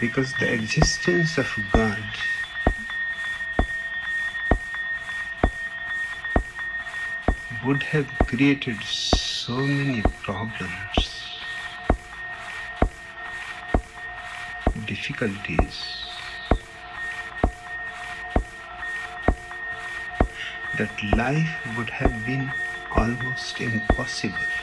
because the existence of God would have created so many problems, difficulties, that life would have been almost impossible.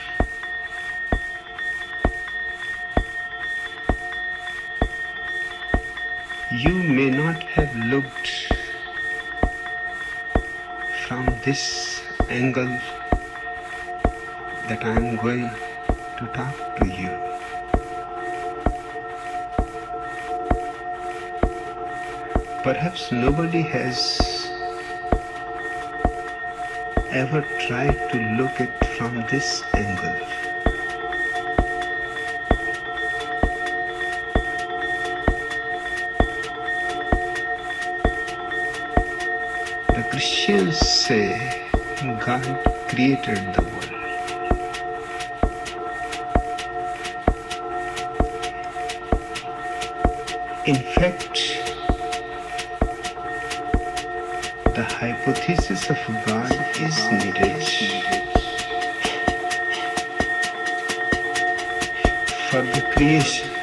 You may not have looked from this angle that I am going to talk to you. Perhaps nobody has ever tried to look it from this angle. Created the world. In fact, the hypothesis of God is needed for the creation.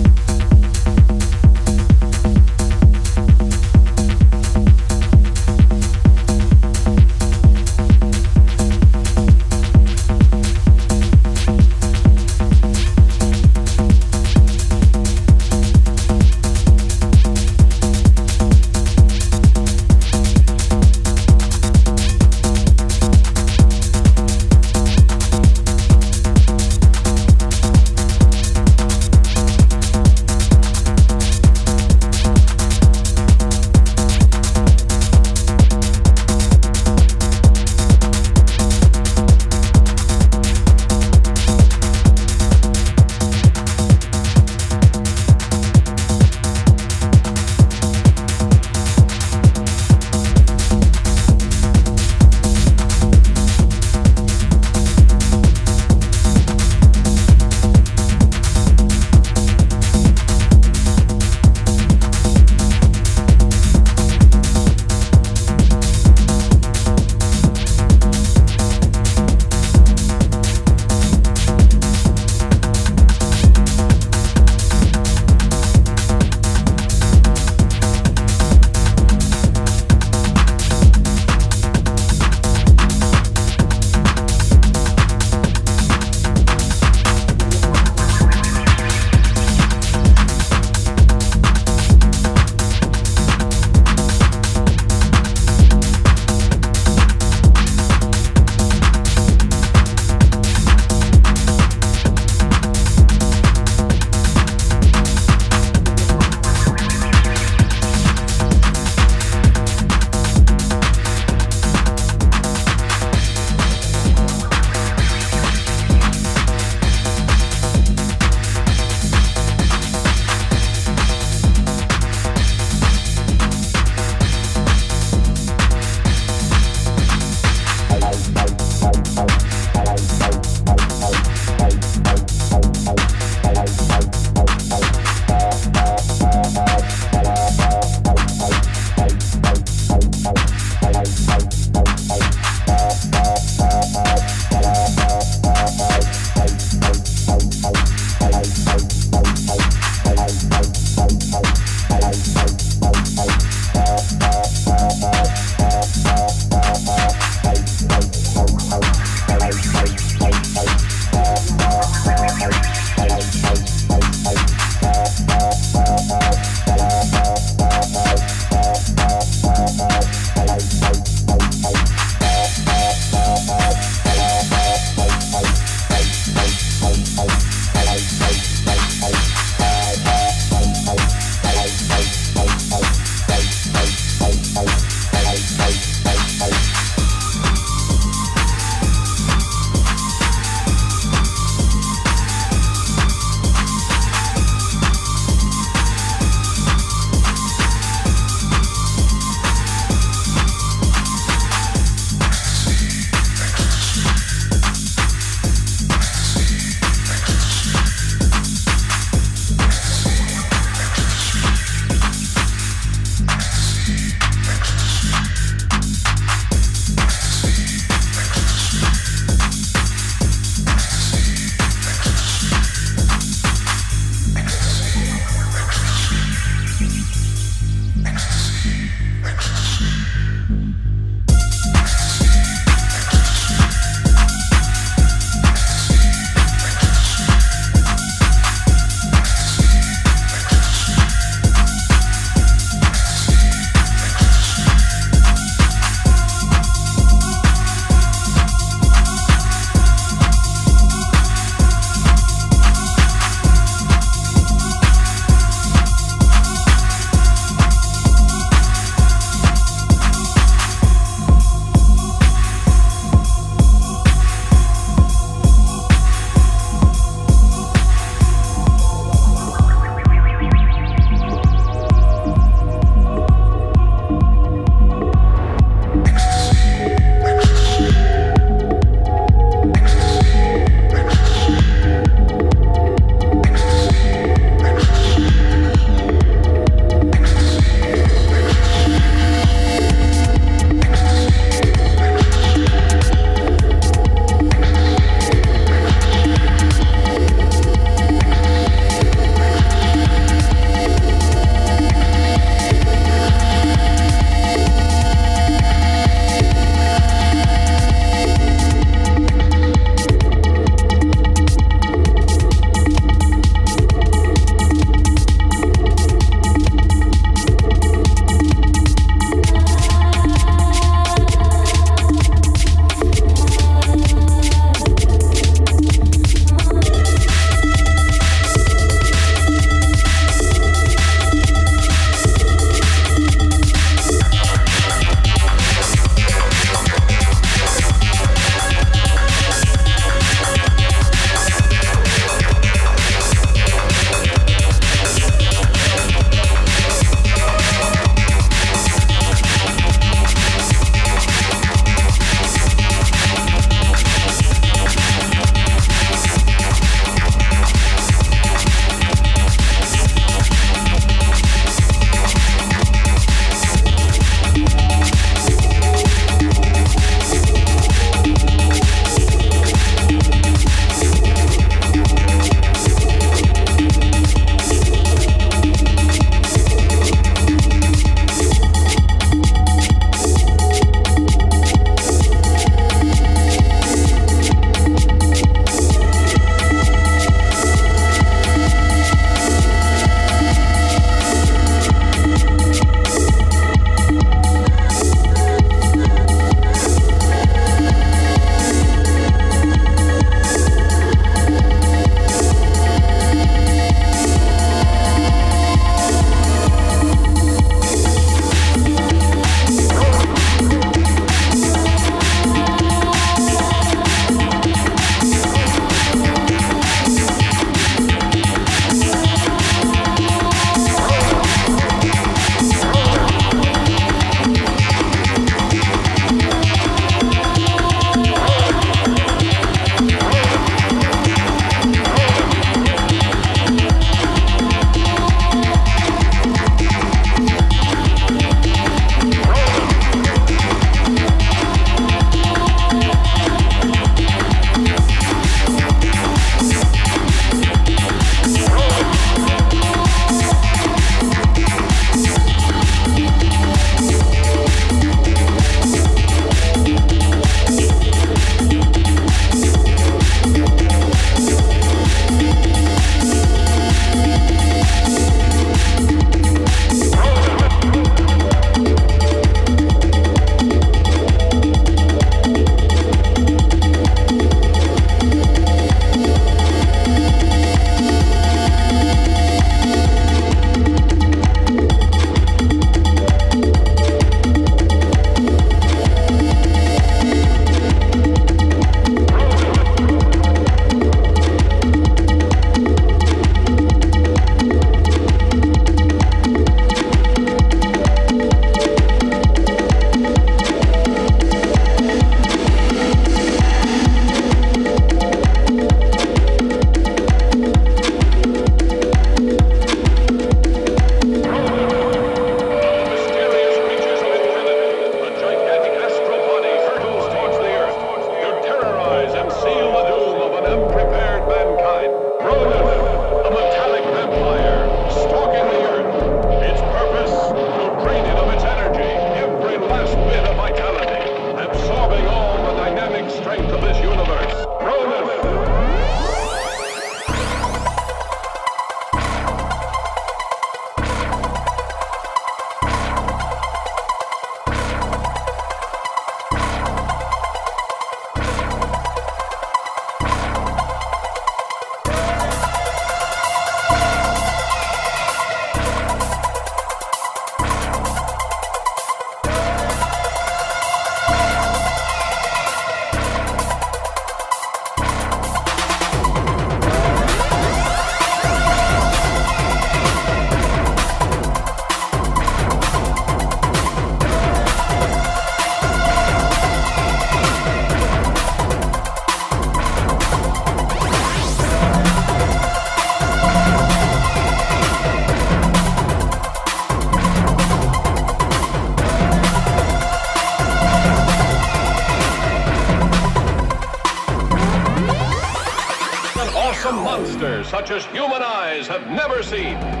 As human eyes have never seen.